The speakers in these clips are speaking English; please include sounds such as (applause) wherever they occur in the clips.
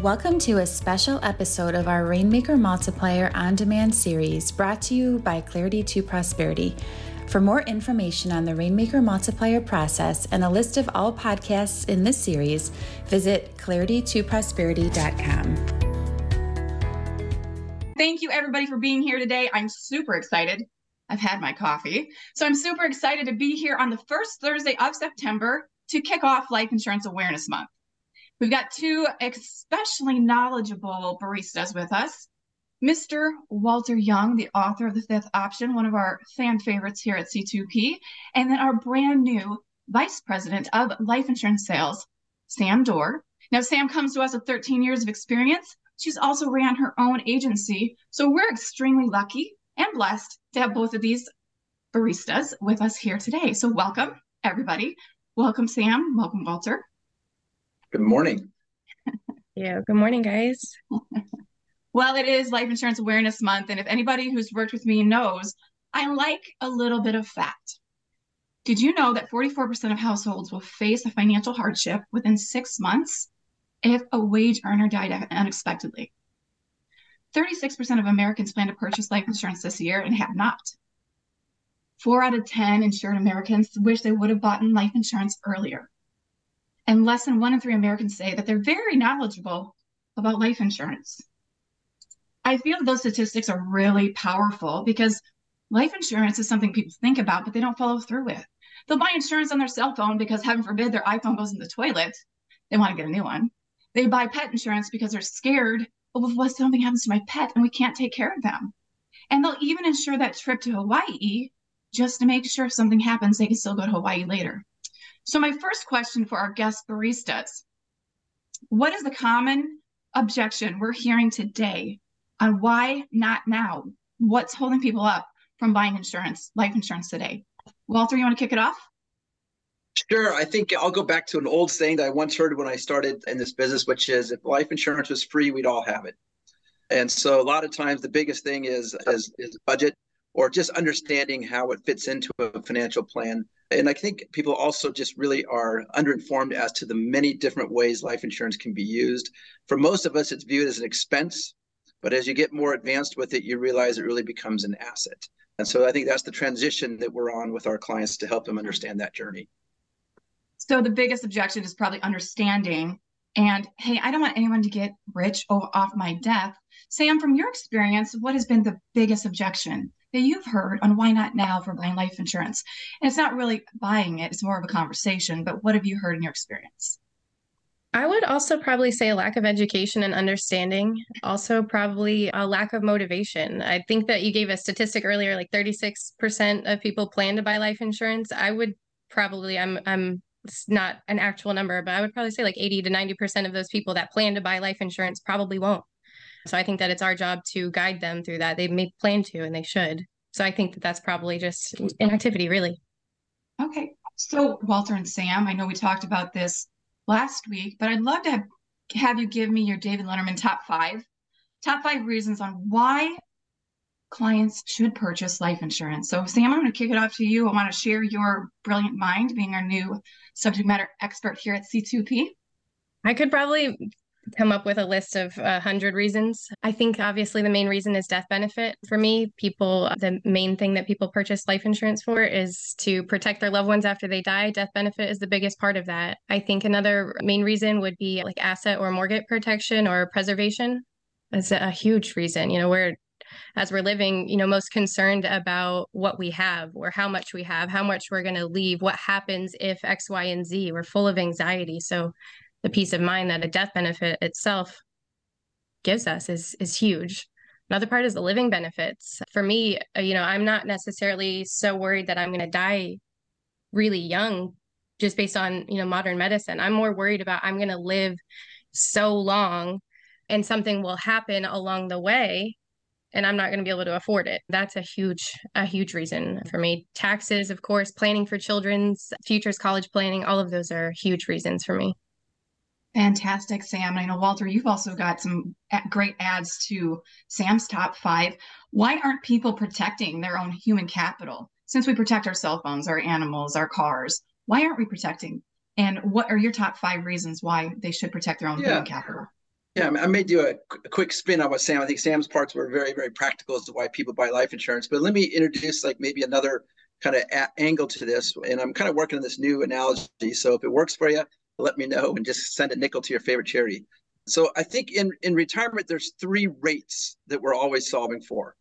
Welcome to a special episode of our Rainmaker Multiplier on Demand series brought to you by Clarity to Prosperity. For more information on the Rainmaker Multiplier process and a list of all podcasts in this series, visit claritytoprosperity.com. Thank you, everybody, for being here today. I'm super excited. I've had my coffee. So I'm super excited to be here on the first Thursday of September to kick off Life Insurance Awareness Month. We've got two especially knowledgeable baristas with us. Mr. Walter Young, the author of The Fifth Option, one of our fan favorites here at C2P, and then our brand new Vice President of Life Insurance Sales, Sam Doerr. Now, Sam comes to us with 13 years of experience. She's also ran her own agency. So we're extremely lucky and blessed to have both of these baristas with us here today. So welcome, everybody. Welcome, Sam. Welcome, Walter. Good morning. yeah, good morning, guys. (laughs) well, it is Life Insurance Awareness Month. And if anybody who's worked with me knows, I like a little bit of fact. Did you know that 44% of households will face a financial hardship within six months if a wage earner died unexpectedly? 36% of Americans plan to purchase life insurance this year and have not. Four out of 10 insured Americans wish they would have bought life insurance earlier. And less than one in three Americans say that they're very knowledgeable about life insurance. I feel those statistics are really powerful because life insurance is something people think about, but they don't follow through with. They'll buy insurance on their cell phone because, heaven forbid, their iPhone goes in the toilet. They want to get a new one. They buy pet insurance because they're scared. Well, what something happens to my pet and we can't take care of them? And they'll even insure that trip to Hawaii just to make sure if something happens, they can still go to Hawaii later. So, my first question for our guest baristas What is the common objection we're hearing today on why not now? What's holding people up from buying insurance, life insurance today? Walter, you want to kick it off? Sure. I think I'll go back to an old saying that I once heard when I started in this business, which is if life insurance was free, we'd all have it. And so a lot of times the biggest thing is is, is budget or just understanding how it fits into a financial plan. And I think people also just really are underinformed as to the many different ways life insurance can be used. For most of us, it's viewed as an expense, but as you get more advanced with it, you realize it really becomes an asset. And so I think that's the transition that we're on with our clients to help them understand that journey. So the biggest objection is probably understanding and hey, I don't want anyone to get rich off my death. Sam, from your experience, what has been the biggest objection that you've heard on why not now for buying life insurance? And it's not really buying it, it's more of a conversation, but what have you heard in your experience? I would also probably say a lack of education and understanding, also probably a lack of motivation. I think that you gave a statistic earlier like 36% of people plan to buy life insurance. I would probably I'm I'm it's not an actual number, but I would probably say like 80 to 90% of those people that plan to buy life insurance probably won't. So I think that it's our job to guide them through that. They may plan to and they should. So I think that that's probably just inactivity, really. Okay. So, Walter and Sam, I know we talked about this last week, but I'd love to have, have you give me your David Letterman top five, top five reasons on why clients should purchase life insurance. So, Sam, I'm going to kick it off to you. I want to share your brilliant mind, being our new subject matter expert here at C2P. I could probably come up with a list of a hundred reasons. I think obviously the main reason is death benefit. For me, people, the main thing that people purchase life insurance for is to protect their loved ones after they die. Death benefit is the biggest part of that. I think another main reason would be like asset or mortgage protection or preservation. It's a huge reason. You know, we're as we're living, you know, most concerned about what we have or how much we have, how much we're going to leave, what happens if X, Y, and Z. We're full of anxiety. So the peace of mind that a death benefit itself gives us is is huge. Another part is the living benefits. For me, uh, you know, I'm not necessarily so worried that I'm going to die really young just based on, you know, modern medicine. I'm more worried about I'm going to live so long and something will happen along the way and I'm not going to be able to afford it. That's a huge a huge reason for me. Taxes, of course, planning for children's futures, college planning, all of those are huge reasons for me. Fantastic, Sam. I know, Walter, you've also got some great ads to Sam's top five. Why aren't people protecting their own human capital? Since we protect our cell phones, our animals, our cars, why aren't we protecting? And what are your top five reasons why they should protect their own yeah. human capital? Yeah, I may do a, a, quick spin on what Sam. I think Sam's parts were very, very practical as to why people buy life insurance. But let me introduce like maybe another kind of a- angle to this. And I'm kind of working on this new analogy. So if it works for you, let me know and just send a nickel to your favorite charity. So I think in in retirement, there's three rates that we're always solving for.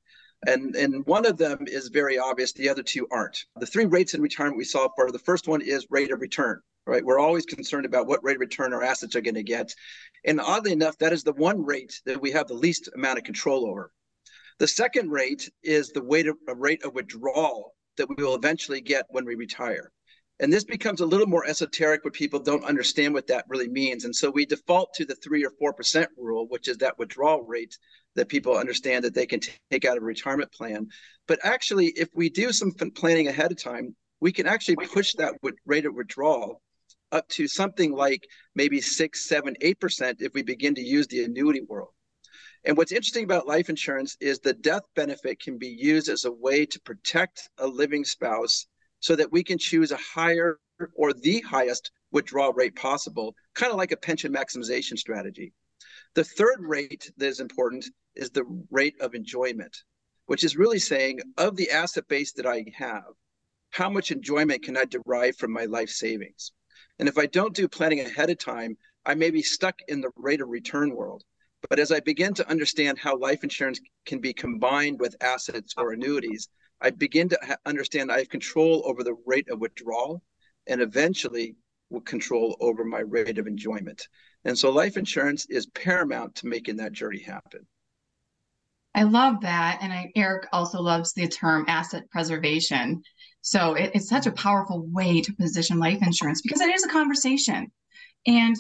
And, and one of them is very obvious. The other two aren't. The three rates in retirement we solve for. The first one is rate of return right? We're always concerned about what rate of return our assets are going to get. And oddly enough, that is the one rate that we have the least amount of control over. The second rate is the rate of, rate of withdrawal that we will eventually get when we retire. And this becomes a little more esoteric when people don't understand what that really means. And so we default to the three or 4% rule, which is that withdrawal rate that people understand that they can t- take out of a retirement plan. But actually, if we do some planning ahead of time, we can actually push that rate of withdrawal up to something like maybe six, seven, eight percent if we begin to use the annuity world. And what's interesting about life insurance is the death benefit can be used as a way to protect a living spouse so that we can choose a higher or the highest withdrawal rate possible, kind of like a pension maximization strategy. The third rate that is important is the rate of enjoyment, which is really saying of the asset base that I have, how much enjoyment can I derive from my life savings? And if I don't do planning ahead of time, I may be stuck in the rate of return world. But as I begin to understand how life insurance can be combined with assets or annuities, I begin to ha- understand I have control over the rate of withdrawal and eventually will control over my rate of enjoyment. And so life insurance is paramount to making that journey happen. I love that. And I, Eric also loves the term asset preservation. So it, it's such a powerful way to position life insurance because it is a conversation. And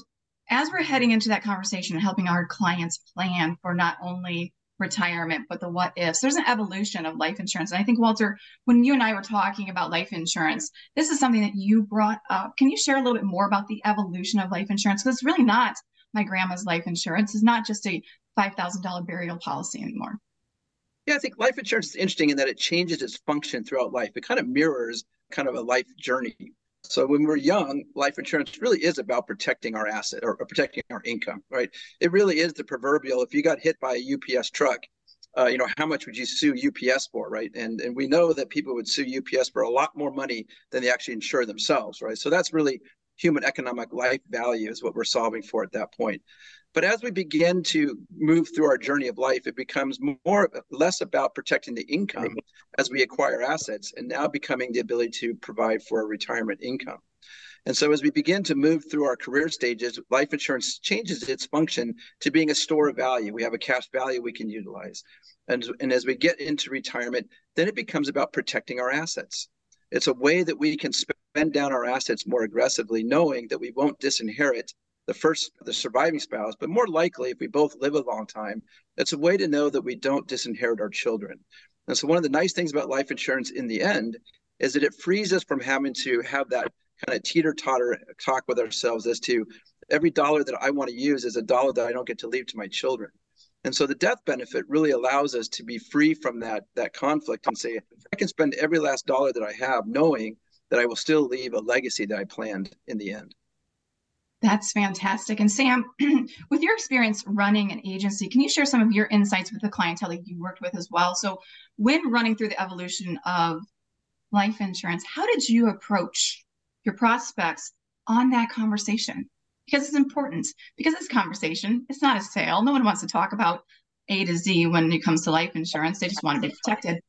as we're heading into that conversation and helping our clients plan for not only retirement, but the what ifs, there's an evolution of life insurance. And I think, Walter, when you and I were talking about life insurance, this is something that you brought up. Can you share a little bit more about the evolution of life insurance? Because it's really not my grandma's life insurance, it's not just a $5,000 burial policy anymore. Yeah, I think life insurance is interesting in that it changes its function throughout life. It kind of mirrors kind of a life journey. So when we're young, life insurance really is about protecting our asset or, or protecting our income, right? It really is the proverbial. If you got hit by a UPS truck, uh, you know how much would you sue UPS for, right? And and we know that people would sue UPS for a lot more money than they actually insure themselves, right? So that's really human economic life value is what we're solving for at that point. But as we begin to move through our journey of life, it becomes more less about protecting the income mm-hmm. as we acquire assets and now becoming the ability to provide for a retirement income. And so as we begin to move through our career stages, life insurance changes its function to being a store of value. We have a cash value we can utilize. And, and as we get into retirement, then it becomes about protecting our assets. It's a way that we can spend down our assets more aggressively, knowing that we won't disinherit the first the surviving spouse but more likely if we both live a long time it's a way to know that we don't disinherit our children. And so one of the nice things about life insurance in the end is that it frees us from having to have that kind of teeter totter talk with ourselves as to every dollar that i want to use is a dollar that i don't get to leave to my children. And so the death benefit really allows us to be free from that that conflict and say i can spend every last dollar that i have knowing that i will still leave a legacy that i planned in the end that's fantastic. And Sam, (clears throat) with your experience running an agency, can you share some of your insights with the clientele that you worked with as well? So, when running through the evolution of life insurance, how did you approach your prospects on that conversation? Because it's important, because it's conversation, it's not a sale. No one wants to talk about A to Z when it comes to life insurance, they just want to be protected.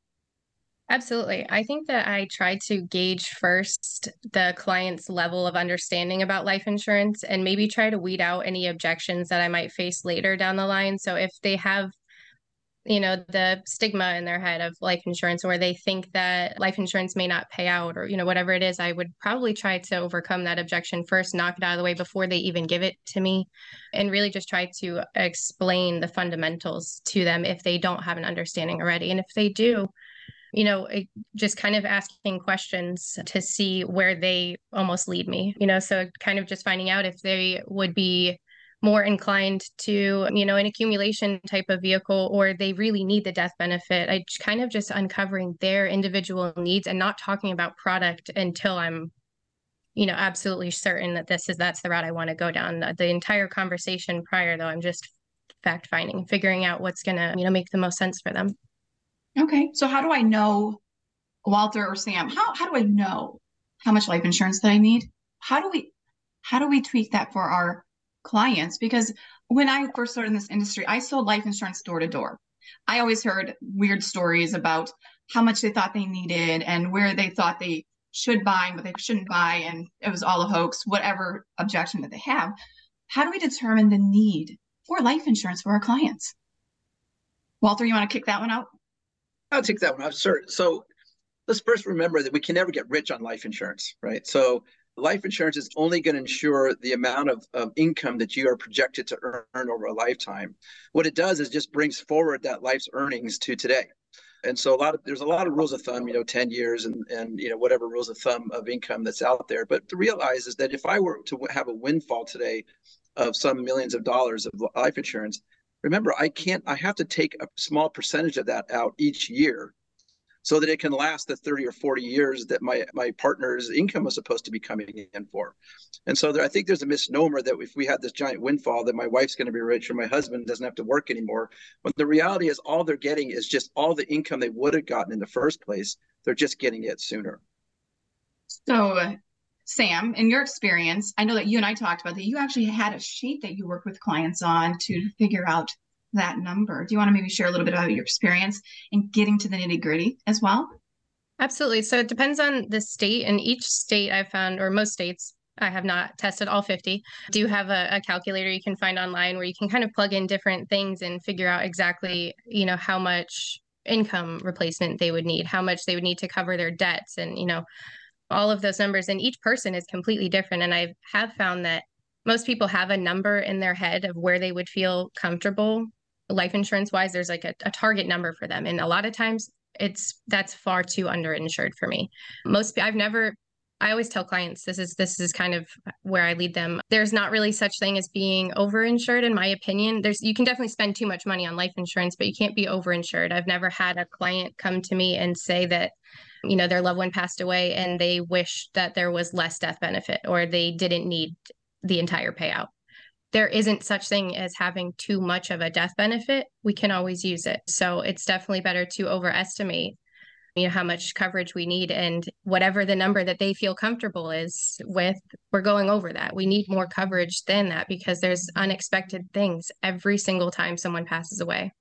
Absolutely. I think that I try to gauge first the client's level of understanding about life insurance and maybe try to weed out any objections that I might face later down the line. So if they have you know the stigma in their head of life insurance or they think that life insurance may not pay out or you know whatever it is i would probably try to overcome that objection first knock it out of the way before they even give it to me and really just try to explain the fundamentals to them if they don't have an understanding already and if they do you know, eh, just kind of asking questions to see where they almost lead me, you know, so kind of just finding out if they would be more inclined to, you know, an accumulation type of vehicle or they really need the death benefit. I kind of just uncovering their individual needs and not talking about product until I'm you know absolutely certain that this is that's the route I want to go down. The entire conversation prior though I'm just fact finding, figuring out what's going to, you know, make the most sense for them. Okay. So how do I know Walter or Sam? How how do I know how much life insurance that I need? How do we how do we tweak that for our clients? Because when I first started in this industry, I sold life insurance door to door. I always heard weird stories about how much they thought they needed and where they thought they should buy and what they shouldn't buy, and it was all a hoax, whatever objection that they have. How do we determine the need for life insurance for our clients? Walter, you want to kick that one out? I'll take that one off. Sure. So let's first remember that we can never get rich on life insurance, right? So life insurance is only going to ensure the amount of, of income that you are projected to earn over a lifetime. What it does is just brings forward that life's earnings to today. And so a lot of there's a lot of rules of thumb, you know, 10 years and and you know whatever rules of thumb of income that's out there. But to realize is that if I were to have a windfall today of some millions of dollars of life insurance, remember I can't I have to take a small percentage of that out each year so that it can last the 30 or 40 years that my my partner's income was supposed to be coming in for. And so there, I think there's a misnomer that if we had this giant windfall that my wife's going to be rich or my husband doesn't have to work anymore. but the reality is all they're getting is just all the income they would have gotten in the first place. They're just getting it sooner. So Sam, in your experience, I know that you and I talked about that you actually had a sheet that you work with clients on to mm-hmm. figure out that number. Do you want to maybe share a little bit about your experience in getting to the nitty gritty as well? Absolutely. So it depends on the state, and each state I've found, or most states, I have not tested all 50, do have a, a, calculator you can find online where you can kind of plug in different things and figure out exactly, you know, how much income replacement they would need, how much they would need to cover their debts, and, you know, all of those numbers. And each person is completely different. And I have found that most people have a number in their head of where they would feel comfortable life insurance wise. There's like a, a, target number for them. And a lot of times it's that's far too underinsured for me. Most i've never i always tell clients this is this is kind of where i lead them. There's not really such thing as being overinsured in my opinion. There's you can definitely spend too much money on life insurance but you can't be overinsured. I've never had a client come to me and say that you know their loved one passed away and they wish that there was less death benefit or they didn't need the entire payout. There isn't such thing as having too much of a death benefit. We can always use it. So it's definitely better to overestimate you know how much coverage we need and whatever the number that they feel comfortable is with we're going over that. We need more coverage than that because there's unexpected things every single time someone passes away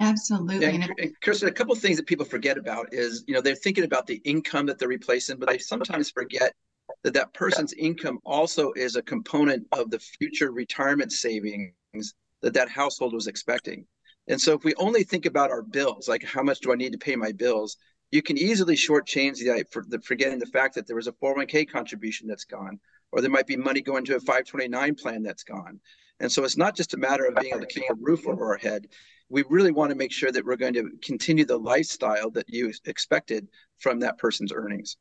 absolutely yeah, and, Kirsten, a couple of things that people forget about is you know they're thinking about the income that they're replacing but they sometimes forget that that person's income also is a component of the future retirement savings that that household was expecting. And so if we only think about our bills, like how much do I need to pay my bills, you can easily shortchange the, for the forgetting the fact that there was a 401k contribution that's gone, or there might be money going to a 529 plan that's gone. And so it's not just a matter of being able to keep a roof over our head. We really want to make sure that we're going to continue the lifestyle that you expected from that person's earnings.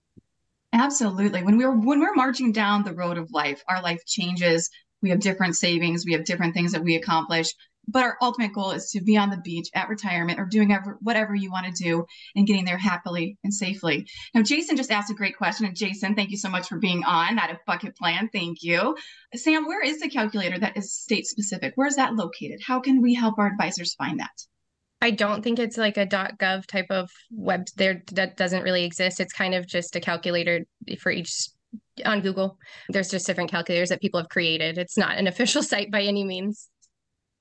Absolutely. When we're when we're marching down the road of life, our life changes. We have different savings, we have different things that we accomplish, but our ultimate goal is to be on the beach at retirement or doing ever, whatever you want to do and getting there happily and safely. Now, Jason just asked a great question. And Jason, thank you so much for being on out of Bucket Plan. Thank you. Sam, where is the calculator that is state specific? Where is that located? How can we help our advisors find that? I don't think it's like a .gov type of web there that doesn't really exist. It's kind of just a calculator for each on Google. There's just different calculators that people have created. It's not an (laughs) official site by any means.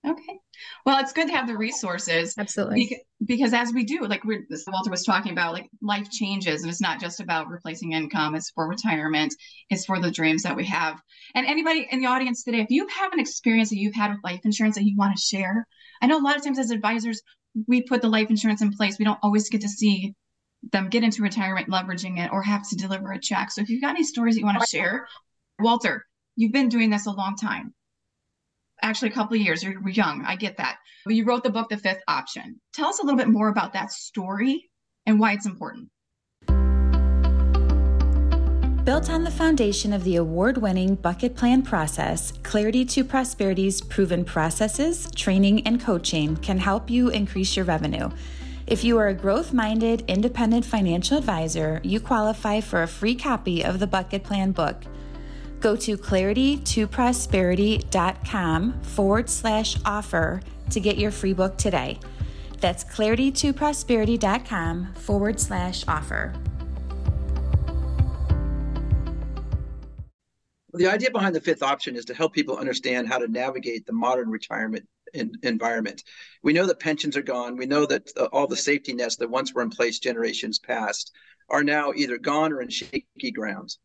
Okay. Well, it's good to have the resources. Absolutely. Because, because as we do, like we Walter was talking about, like life changes and it's not just about replacing income, it's for retirement, it's for the dreams that we have. And anybody in the audience today, if you have an experience that you've had with life insurance that you want to share, I know a lot of times as advisors, we put the life insurance in place, we don't always get to see them get into retirement leveraging it or have to deliver a check. So if you've got any stories that you want to share, Walter, you've been doing this a long time. Actually, a couple of years. You're young. I get that. But you wrote the book, The Fifth Option. Tell us a little bit more about that story and why it's important. Built on the foundation of the award winning bucket plan process, Clarity to Prosperity's proven processes, training, and coaching can help you increase your revenue. If you are a growth minded, independent financial advisor, you qualify for a free copy of the Bucket Plan book. Go to clarity2prosperity.com forward slash offer to get your free book today. That's clarity2prosperity.com forward slash offer. The idea behind the fifth option is to help people understand how to navigate the modern retirement in, environment. We know that pensions are gone. We know that uh, all the safety nets that once were in place generations past are now either gone or in shaky grounds.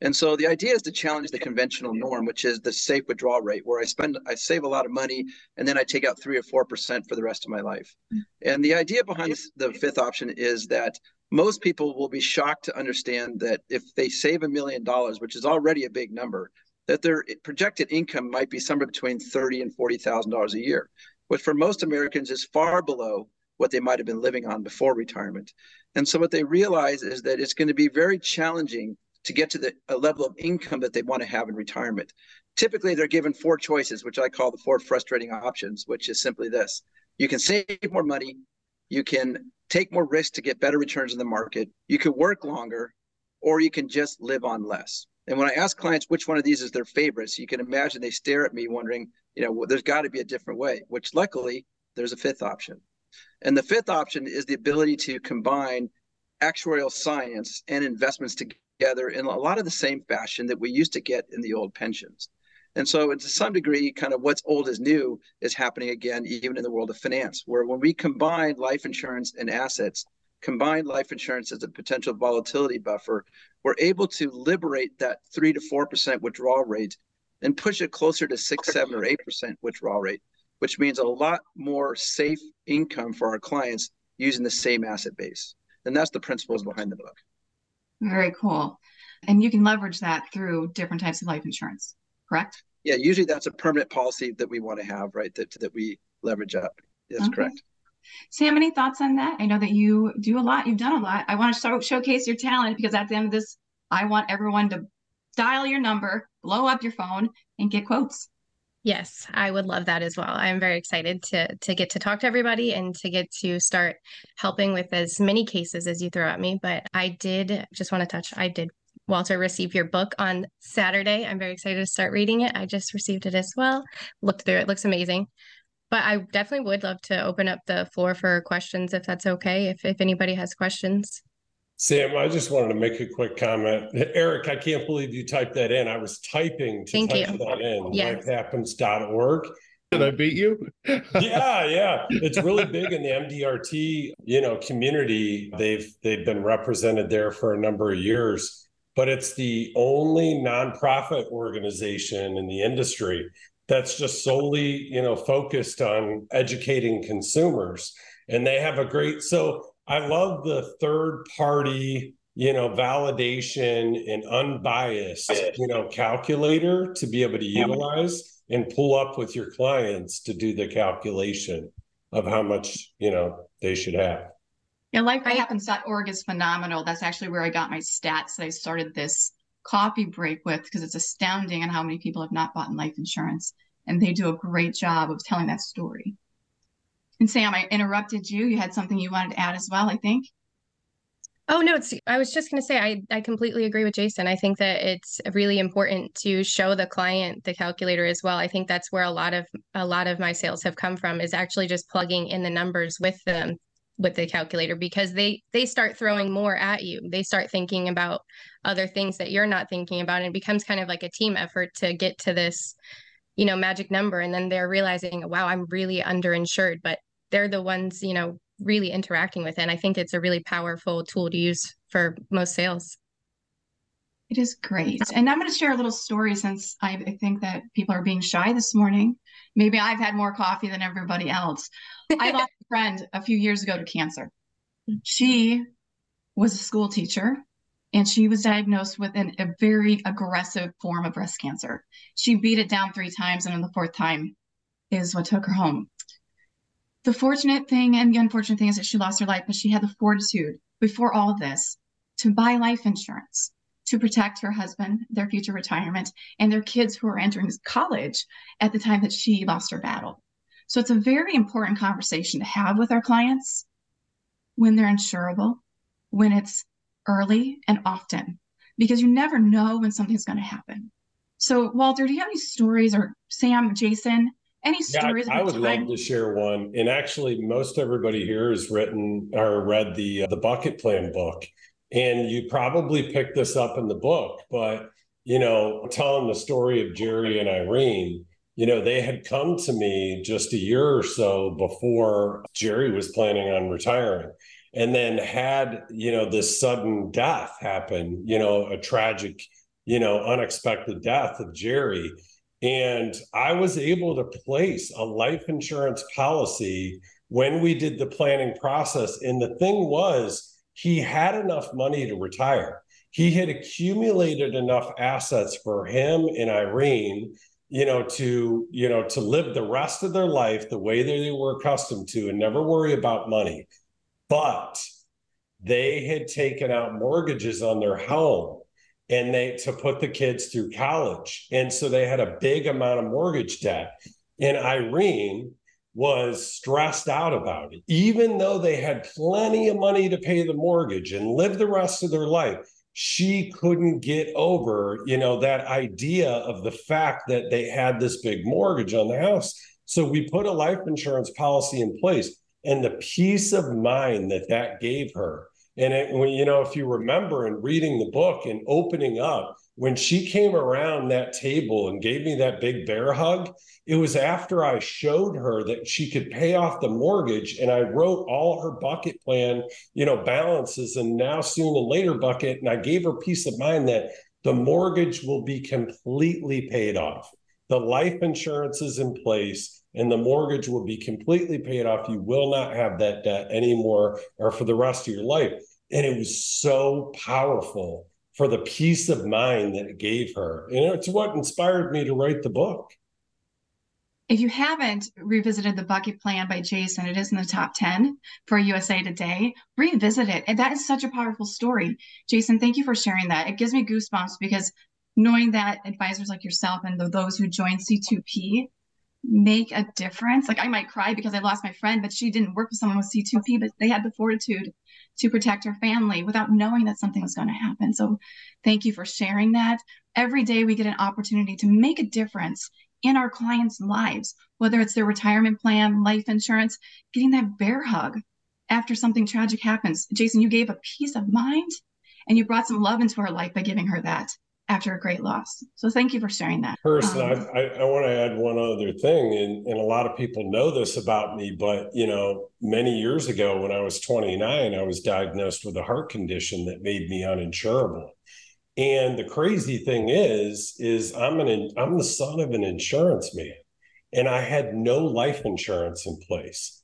And so the idea is to challenge the conventional norm, which is the safe withdrawal rate, where I spend, I save a lot of money, and then I take out three or four percent for the rest of my life. Mm. And the idea behind the fifth option is that most people will be shocked to understand that if they save a million dollars, which is already a big number, that their projected income might be somewhere between thirty and forty thousand dollars a year, which for most Americans is far below what they might have been living on before retirement. And so what they realize is that it's going to be very challenging to get to the a level of income that they want to have in retirement. Typically, they're given four choices, which I call the four frustrating options, which is simply this: you can save more money, you can take more risk to get better returns in the market, you can work longer, or you can just live on less. And when I ask clients which one of these is their favorites, you can imagine they stare at me wondering, you know, there's got to be a different way, which luckily there's a fifth option. And the fifth option is the ability to combine actuarial science and investments together in a lot of the same fashion that we used to get in the old pensions. And so, to some degree, kind of what's old is new is happening again, even in the world of finance, where when we combine life insurance and assets, combine life insurance as a potential volatility buffer, we're able to liberate that three to four percent withdrawal rate and push it closer to six, seven, or eight percent withdrawal rate which means a lot more safe income for our clients using the same asset base. And that's the principles behind the book. Very cool. And you can leverage that through different types of life insurance, correct? Yeah, usually that's a permanent policy that we want to have, right? That that we leverage up. That's okay. correct. Sam, any thoughts on that? I know that you do a lot. You've done a lot. I want to show, showcase your talent because at the end of this, I want everyone to dial your number, blow up your phone, and get quotes. Yes, I would love that as well. I'm very excited to to get to talk to everybody and to get to start helping with as many cases as you throw at me. But I did just want to touch. I did Walter receive your book on Saturday. I'm very excited to start reading it. I just received it as well. Looked through it. Looks amazing. But I definitely would love to open up the floor for questions if that's okay. If if anybody has questions. Sam, I just wanted to make a quick comment. Eric, I can't believe you typed that in. I was typing to Thank type you. that in, yes. lifehappens.org. Did I beat you? (laughs) yeah, yeah. It's really big in the MDRT, you know, community. They've they've been represented there for a number of years, but it's the only nonprofit organization in the industry that's just solely, you know, focused on educating consumers. And they have a great so I love the third party, you know, validation and unbiased, you know, calculator to be able to utilize and pull up with your clients to do the calculation of how much, you know, they should have. Yeah, lifehappens.org is phenomenal. That's actually where I got my stats that I started this coffee break with because it's astounding on how many people have not bought life insurance. And they do a great job of telling that story. And Sam, I interrupted you. You had something you wanted to add as well, I think. Oh no, it's I was just going to say I I completely agree with Jason. I think that it's really important to show the client the calculator as well. I think that's where a lot of a lot of my sales have come from is actually just plugging in the numbers with them with the calculator because they they start throwing more at you. They start thinking about other things that you're not thinking about and it becomes kind of like a team effort to get to this you know magic number and then they're realizing wow, I'm really underinsured, but they're the ones you know really interacting with it. And i think it's a really powerful tool to use for most sales. It is great. And i'm going to share a little story since I, think that people are being shy this morning. Maybe i've had more coffee than everybody else. I lost a (laughs) friend a few years ago to cancer. Mm. She was a school teacher and she was diagnosed with an, a very aggressive form of breast cancer. She beat it down three times and on the fourth time is what took her home the fortunate thing and the unfortunate thing is that she lost her life, but she had the fortitude before all this to buy life insurance to protect her husband, their future retirement, and their kids who were entering college at the time that she lost her battle. So it's a very important conversation to have with our clients when they're insurable, when it's early and often, because you never know when something's going to happen. So, Walter, do you have any stories or Sam, Jason, any stories? Yeah, I, I would time? love to share one. And actually, most everybody here has written or read the uh, the bucket plan book, and you probably picked this up in the book. But you know, telling the story of Jerry and Irene, you know, they had come to me just a year or so before Jerry was planning on retiring and then had, you know, this sudden death happen, you know, a tragic, you know, unexpected death of Jerry. And I was able to place a life insurance policy when we did the planning process. And the thing was, he had enough money to retire. He had accumulated enough assets for him and Irene, you know, to, you know, to live the rest of their life the way that they were accustomed to and never worry about money. But they had taken out mortgages on their home and they to put the kids through college. And so they had a big amount of mortgage debt. And Irene was stressed out about it, even though they had plenty of money to pay the mortgage and live the rest of their life. She couldn't get over, you know, that idea of the fact that they had this big mortgage on the house. So we put a life insurance policy in place and the peace of mind that that gave her and it, when you know, if you remember in reading the book and opening up, when she came around that table and gave me that big bear hug, it was after I showed her that she could pay off the mortgage. And I wrote all her bucket plan, you know, balances and now soon and later bucket. And I gave her peace of mind that the mortgage will be completely paid off. The life insurance is in place and the mortgage will be completely paid off. You will not have that debt anymore or for the rest of your life. And it was so powerful for the peace of mind that it gave her. And it's what inspired me to write the book. If you haven't revisited the bucket plan by Jason, it is in the top 10 for USA Today. Revisit it. And that is such a powerful story. Jason, thank you for sharing that. It gives me goosebumps because knowing that advisors like yourself and those who join C2P make a difference. Like I might cry because I lost my friend, but she didn't work with someone with C2P, but they had the fortitude to protect her family without knowing that something was going to happen. So thank you for sharing that. Every day we get an opportunity to make a difference in our clients' lives, whether it's their retirement plan, life insurance, getting that bear hug after something tragic happens. Jason, you gave a peace of mind and you brought some love into her life by giving her that after a great loss. So thank you for sharing that. First, um, I, I, I want to add one other thing, and, and a lot of people know this about me, but you know, many years ago when I was 29, I was diagnosed with a heart condition that made me uninsurable. And the crazy thing is, is I'm an I'm the son of an insurance man, and I had no life insurance in place.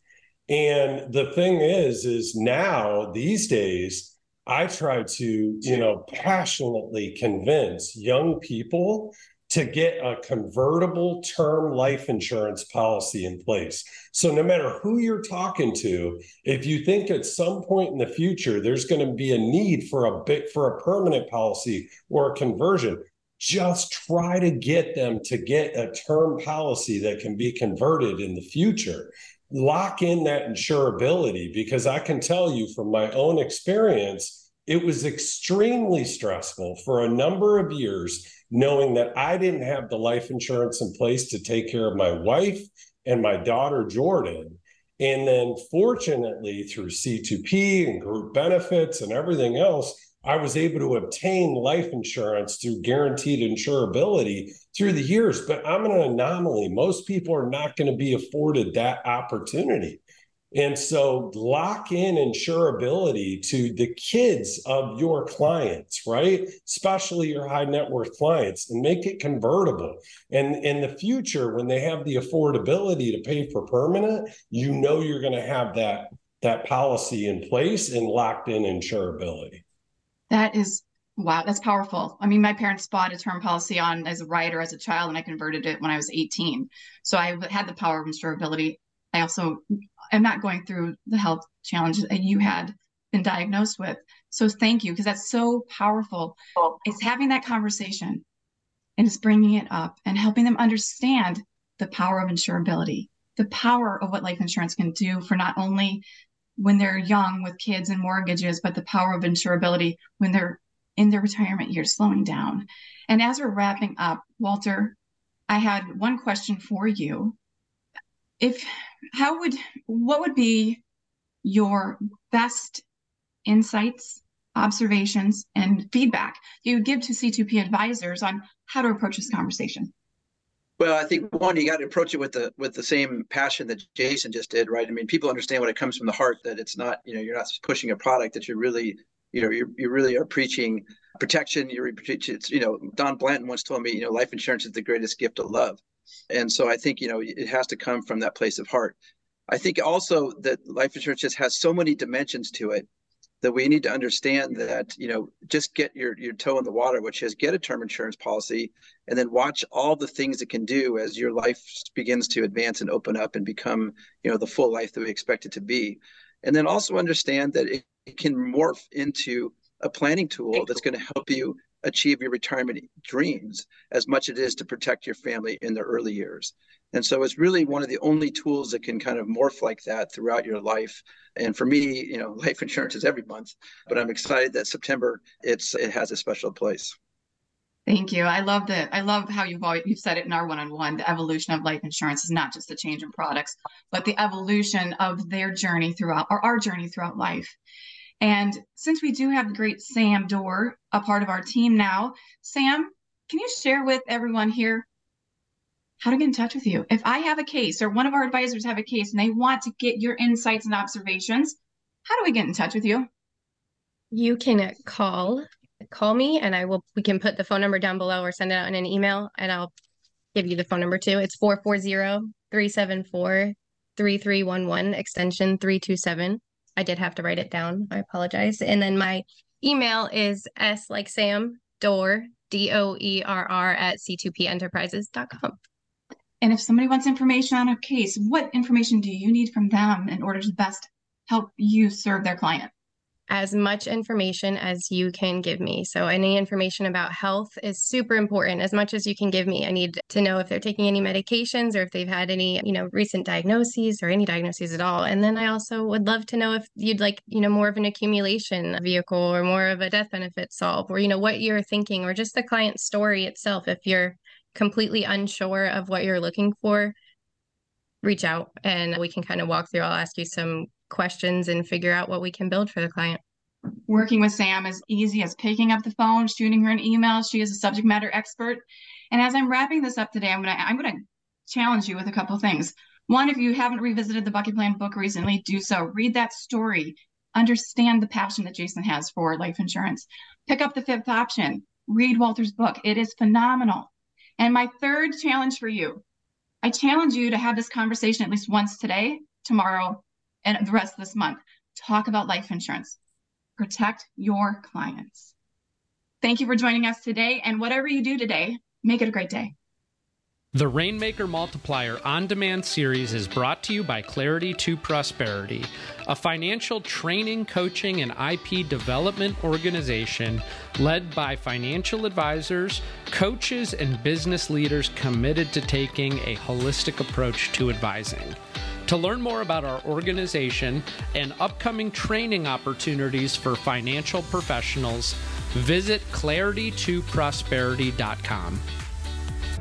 And the thing is, is now these days I try to, you know, passionately convince young people to get a convertible term life insurance policy in place. So no matter who you're talking to, if you think at some point in the future there's going to be a need for a bit for a permanent policy or a conversion, just try to get them to get a term policy that can be converted in the future lock in that insurability because I can tell you from my own experience, it was extremely stressful for a number of years knowing that I didn't have the life insurance in place to take care of my wife and my daughter, Jordan. And then, fortunately, through C2P and group benefits and everything else, I was able to obtain life insurance through guaranteed insurability through the years. But I'm an anomaly. Most people are not going to be afforded that opportunity. And so lock in insurability to the kids of your clients, right? Especially your high net worth clients and make it convertible. And in the future, when they have the affordability to pay for permanent, you know you're going to have that that policy in place and locked in insurability. That is wow, that's powerful. I mean, my parents bought a term policy on as a rider as a child, and I converted it when I was 18. So I had the power of insurability. I also am not going through the health challenges that you had been diagnosed with. So thank you, because that's so powerful. It's having that conversation and it's bringing it up and helping them understand the power of insurability, the power of what life insurance can do for not only when they're young with kids and mortgages, but the power of insurability when they're in their retirement years slowing down. And as we're wrapping up, Walter, I had one question for you. If how would what would be your best insights, observations, and feedback you would give to C2P advisors on how to approach this conversation? Well, I think one, you got to approach it with the with the same passion that Jason just did, right? I mean, people understand when it comes from the heart that it's not, you know, you're not pushing a product that you're really, you know, you you really are preaching protection. You're, you know, Don Blanton once told me, you know, life insurance is the greatest gift of love, and so I think you know it has to come from that place of heart. I think also that life insurance just has so many dimensions to it that we need to understand that you know just get your your toe in the water which is get a term insurance policy and then watch all the things it can do as your life begins to advance and open up and become you know the full life that we expect it to be. And then also understand that it, it can morph into a planning tool that's going to help you achieve your retirement dreams as much as it is to protect your family in the early years and so it's really one of the only tools that can kind of morph like that throughout your life. And for me, you know, (laughs) life insurance is every month, but I'm excited that September it's it has a special place. Thank you. I love that. I love how you've always, you've said it in our one-on-one. The evolution of life insurance is not just a change in products, but the evolution of their journey throughout, or our journey throughout life. And since we do have the great Sam Doerr, a part of our team now, Sam, can you share with everyone here how to get in touch with you. If I have a case or one of our advisors have a case and they want to get your insights and observations, how do we get in touch with you? You can call call me and I will we can put the phone number down below or send it out in an email and I'll give you the phone number too. It's 440-374-3311 extension 327. I did have to write it down. I apologize. And then my email is s like Sam Doerr D O E R R at c2penterprises.com. And if somebody wants information on a case, what information do you need from them in order to best help you serve their client? As much information as you can give me. So, any information about health is super important, as much as you can give me. I need to know if they're taking any medications or if they've had any, you know, recent diagnoses or any diagnoses at all. And then I also would love to know if you'd like, you know, more of an accumulation vehicle or more of a death benefit solve or, you know, what you're thinking or just the client story itself. If you're completely unsure of what you're looking for, reach out and we can kind of walk through. I'll ask you some questions and figure out what we can build for the client. Working with Sam is easy as picking up the phone, shooting her an email. She is a subject matter expert. And as I'm wrapping this up today, I'm gonna I'm gonna challenge you with a couple things. One, if you haven't revisited the Bucket Plan book recently, do so. Read that story. Understand the passion that Jason has for life insurance. Pick up the fifth option. Read Walter's book. It is phenomenal. And my third challenge for you I challenge you to have this conversation at least once today, tomorrow, and the rest of this month. Talk about life insurance. Protect your clients. Thank you for joining us today. And whatever you do today, make it a great day. The Rainmaker Multiplier on demand series is brought to you by Clarity to Prosperity, a financial training, coaching, and IP development organization led by financial advisors, coaches, and business leaders committed to taking a holistic approach to advising. To learn more about our organization and upcoming training opportunities for financial professionals, visit claritytoprosperity.com.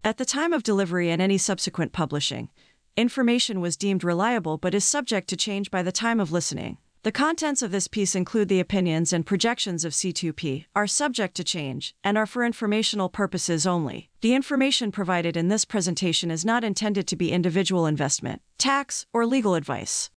At the time of delivery and any subsequent publishing, information was deemed reliable but is subject to change by the time of listening. The contents of this piece include the opinions and projections of C2P, are subject to change, and are for informational purposes only. The information provided in this presentation is not intended to be individual investment, tax, or legal advice.